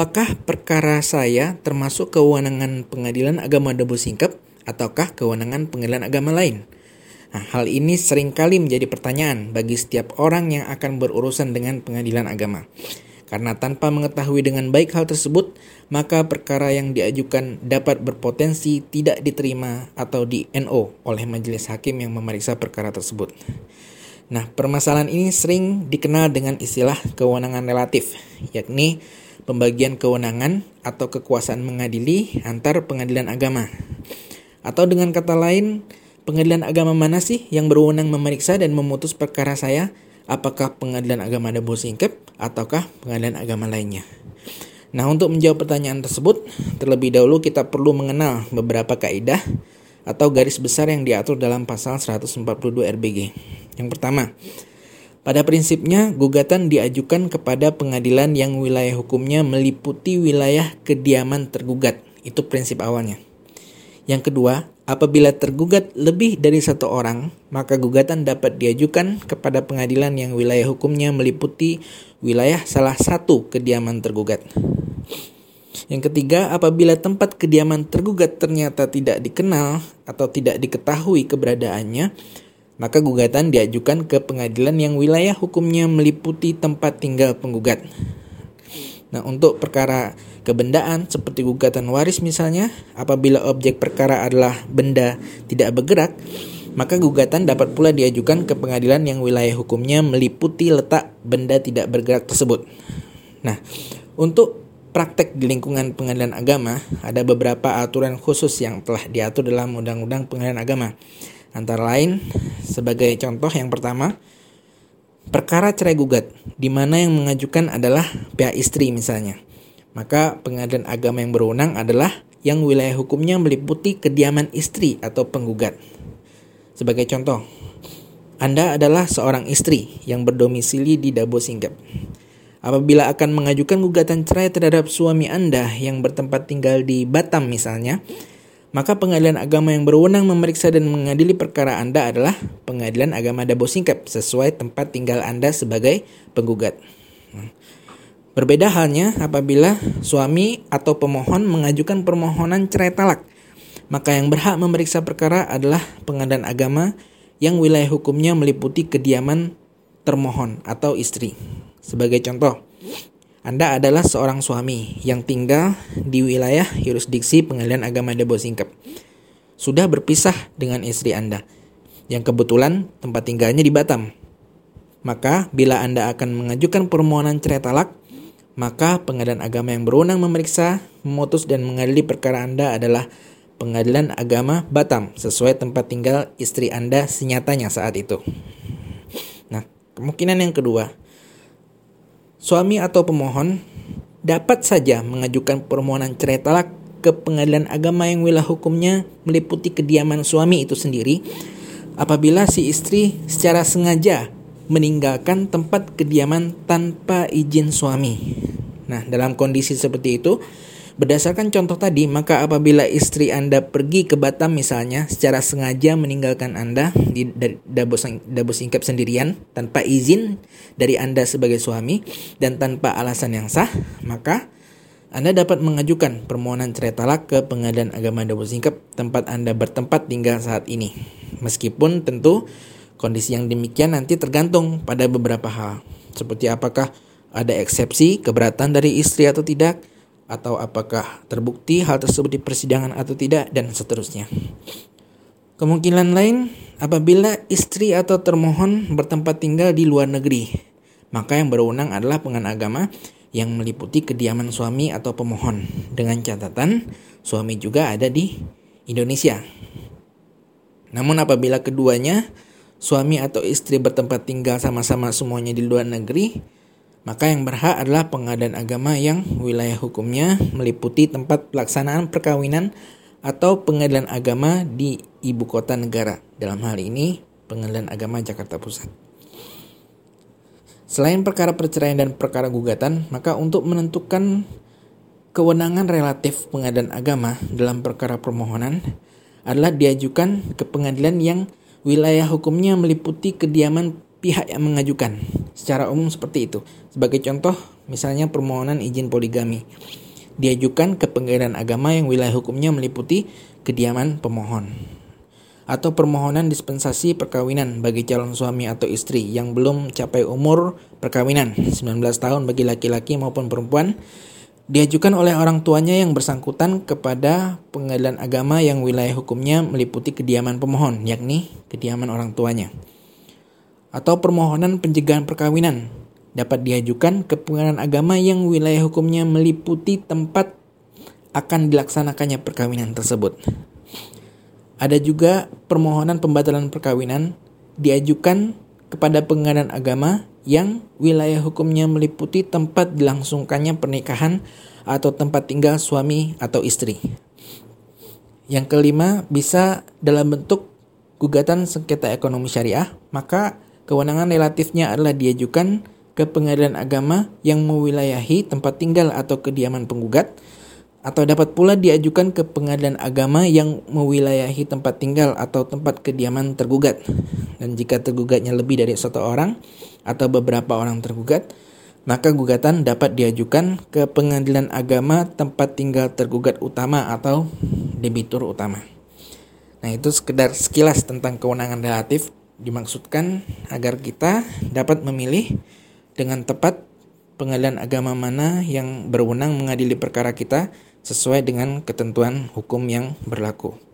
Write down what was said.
apakah perkara saya termasuk kewenangan pengadilan agama Dabo Singkep ataukah kewenangan pengadilan agama lain? Nah, hal ini sering kali menjadi pertanyaan bagi setiap orang yang akan berurusan dengan pengadilan agama. Karena tanpa mengetahui dengan baik hal tersebut, maka perkara yang diajukan dapat berpotensi tidak diterima atau di NO oleh majelis hakim yang memeriksa perkara tersebut. Nah, permasalahan ini sering dikenal dengan istilah kewenangan relatif, yakni pembagian kewenangan atau kekuasaan mengadili antar pengadilan agama. Atau dengan kata lain, pengadilan agama mana sih yang berwenang memeriksa dan memutus perkara saya? Apakah pengadilan agama Dabo Singkep ataukah pengadilan agama lainnya? Nah, untuk menjawab pertanyaan tersebut, terlebih dahulu kita perlu mengenal beberapa kaidah atau garis besar yang diatur dalam pasal 142 RBG. Yang pertama, pada prinsipnya, gugatan diajukan kepada pengadilan yang wilayah hukumnya meliputi wilayah kediaman tergugat. Itu prinsip awalnya. Yang kedua, apabila tergugat lebih dari satu orang, maka gugatan dapat diajukan kepada pengadilan yang wilayah hukumnya meliputi wilayah salah satu kediaman tergugat. Yang ketiga, apabila tempat kediaman tergugat ternyata tidak dikenal atau tidak diketahui keberadaannya, maka gugatan diajukan ke pengadilan yang wilayah hukumnya meliputi tempat tinggal penggugat. Nah, untuk perkara kebendaan seperti gugatan waris misalnya, apabila objek perkara adalah benda tidak bergerak, maka gugatan dapat pula diajukan ke pengadilan yang wilayah hukumnya meliputi letak benda tidak bergerak tersebut. Nah, untuk praktek di lingkungan pengadilan agama, ada beberapa aturan khusus yang telah diatur dalam Undang-Undang Pengadilan Agama. Antara lain, sebagai contoh yang pertama, perkara cerai gugat, di mana yang mengajukan adalah pihak istri misalnya. Maka pengadilan agama yang berwenang adalah yang wilayah hukumnya meliputi kediaman istri atau penggugat. Sebagai contoh, Anda adalah seorang istri yang berdomisili di Dabo Singgap. Apabila akan mengajukan gugatan cerai terhadap suami Anda yang bertempat tinggal di Batam misalnya, maka pengadilan agama yang berwenang memeriksa dan mengadili perkara Anda adalah pengadilan agama Dabo Singkep sesuai tempat tinggal Anda sebagai penggugat. Berbeda halnya apabila suami atau pemohon mengajukan permohonan cerai talak, maka yang berhak memeriksa perkara adalah pengadilan agama yang wilayah hukumnya meliputi kediaman termohon atau istri. Sebagai contoh, anda adalah seorang suami yang tinggal di wilayah yurisdiksi Pengadilan Agama Singkep. Sudah berpisah dengan istri Anda yang kebetulan tempat tinggalnya di Batam. Maka bila Anda akan mengajukan permohonan cerai talak, maka Pengadilan Agama yang berwenang memeriksa, memutus dan mengadili perkara Anda adalah Pengadilan Agama Batam sesuai tempat tinggal istri Anda senyatanya saat itu. Nah, kemungkinan yang kedua, suami atau pemohon dapat saja mengajukan permohonan cerai talak ke pengadilan agama yang wilayah hukumnya meliputi kediaman suami itu sendiri apabila si istri secara sengaja meninggalkan tempat kediaman tanpa izin suami. Nah, dalam kondisi seperti itu, Berdasarkan contoh tadi, maka apabila istri Anda pergi ke Batam misalnya secara sengaja meninggalkan Anda di dabo, singkap sendirian tanpa izin dari Anda sebagai suami dan tanpa alasan yang sah, maka anda dapat mengajukan permohonan cerai talak ke Pengadilan Agama Dabo Singkep tempat Anda bertempat tinggal saat ini. Meskipun tentu kondisi yang demikian nanti tergantung pada beberapa hal. Seperti apakah ada eksepsi keberatan dari istri atau tidak, atau apakah terbukti hal tersebut di persidangan atau tidak dan seterusnya. Kemungkinan lain apabila istri atau termohon bertempat tinggal di luar negeri, maka yang berwenang adalah pengan agama yang meliputi kediaman suami atau pemohon dengan catatan suami juga ada di Indonesia. Namun apabila keduanya suami atau istri bertempat tinggal sama-sama semuanya di luar negeri, maka yang berhak adalah pengadilan agama yang wilayah hukumnya meliputi tempat pelaksanaan perkawinan atau pengadilan agama di ibu kota negara. Dalam hal ini, pengadilan agama Jakarta Pusat. Selain perkara perceraian dan perkara gugatan, maka untuk menentukan kewenangan relatif pengadilan agama dalam perkara permohonan adalah diajukan ke pengadilan yang wilayah hukumnya meliputi kediaman pihak yang mengajukan. Secara umum seperti itu. Sebagai contoh, misalnya permohonan izin poligami diajukan ke pengadilan agama yang wilayah hukumnya meliputi kediaman pemohon atau permohonan dispensasi perkawinan bagi calon suami atau istri yang belum capai umur perkawinan 19 tahun bagi laki-laki maupun perempuan diajukan oleh orang tuanya yang bersangkutan kepada pengadilan agama yang wilayah hukumnya meliputi kediaman pemohon yakni kediaman orang tuanya atau permohonan pencegahan perkawinan dapat diajukan ke pengadilan agama yang wilayah hukumnya meliputi tempat akan dilaksanakannya perkawinan tersebut. Ada juga permohonan pembatalan perkawinan diajukan kepada pengadilan agama yang wilayah hukumnya meliputi tempat dilangsungkannya pernikahan atau tempat tinggal suami atau istri. Yang kelima, bisa dalam bentuk gugatan sengketa ekonomi syariah, maka kewenangan relatifnya adalah diajukan ke pengadilan agama yang mewilayahi tempat tinggal atau kediaman penggugat atau dapat pula diajukan ke pengadilan agama yang mewilayahi tempat tinggal atau tempat kediaman tergugat. Dan jika tergugatnya lebih dari satu orang atau beberapa orang tergugat, maka gugatan dapat diajukan ke pengadilan agama tempat tinggal tergugat utama atau debitur utama. Nah, itu sekedar sekilas tentang kewenangan relatif dimaksudkan agar kita dapat memilih dengan tepat pengadilan agama mana yang berwenang mengadili perkara kita sesuai dengan ketentuan hukum yang berlaku.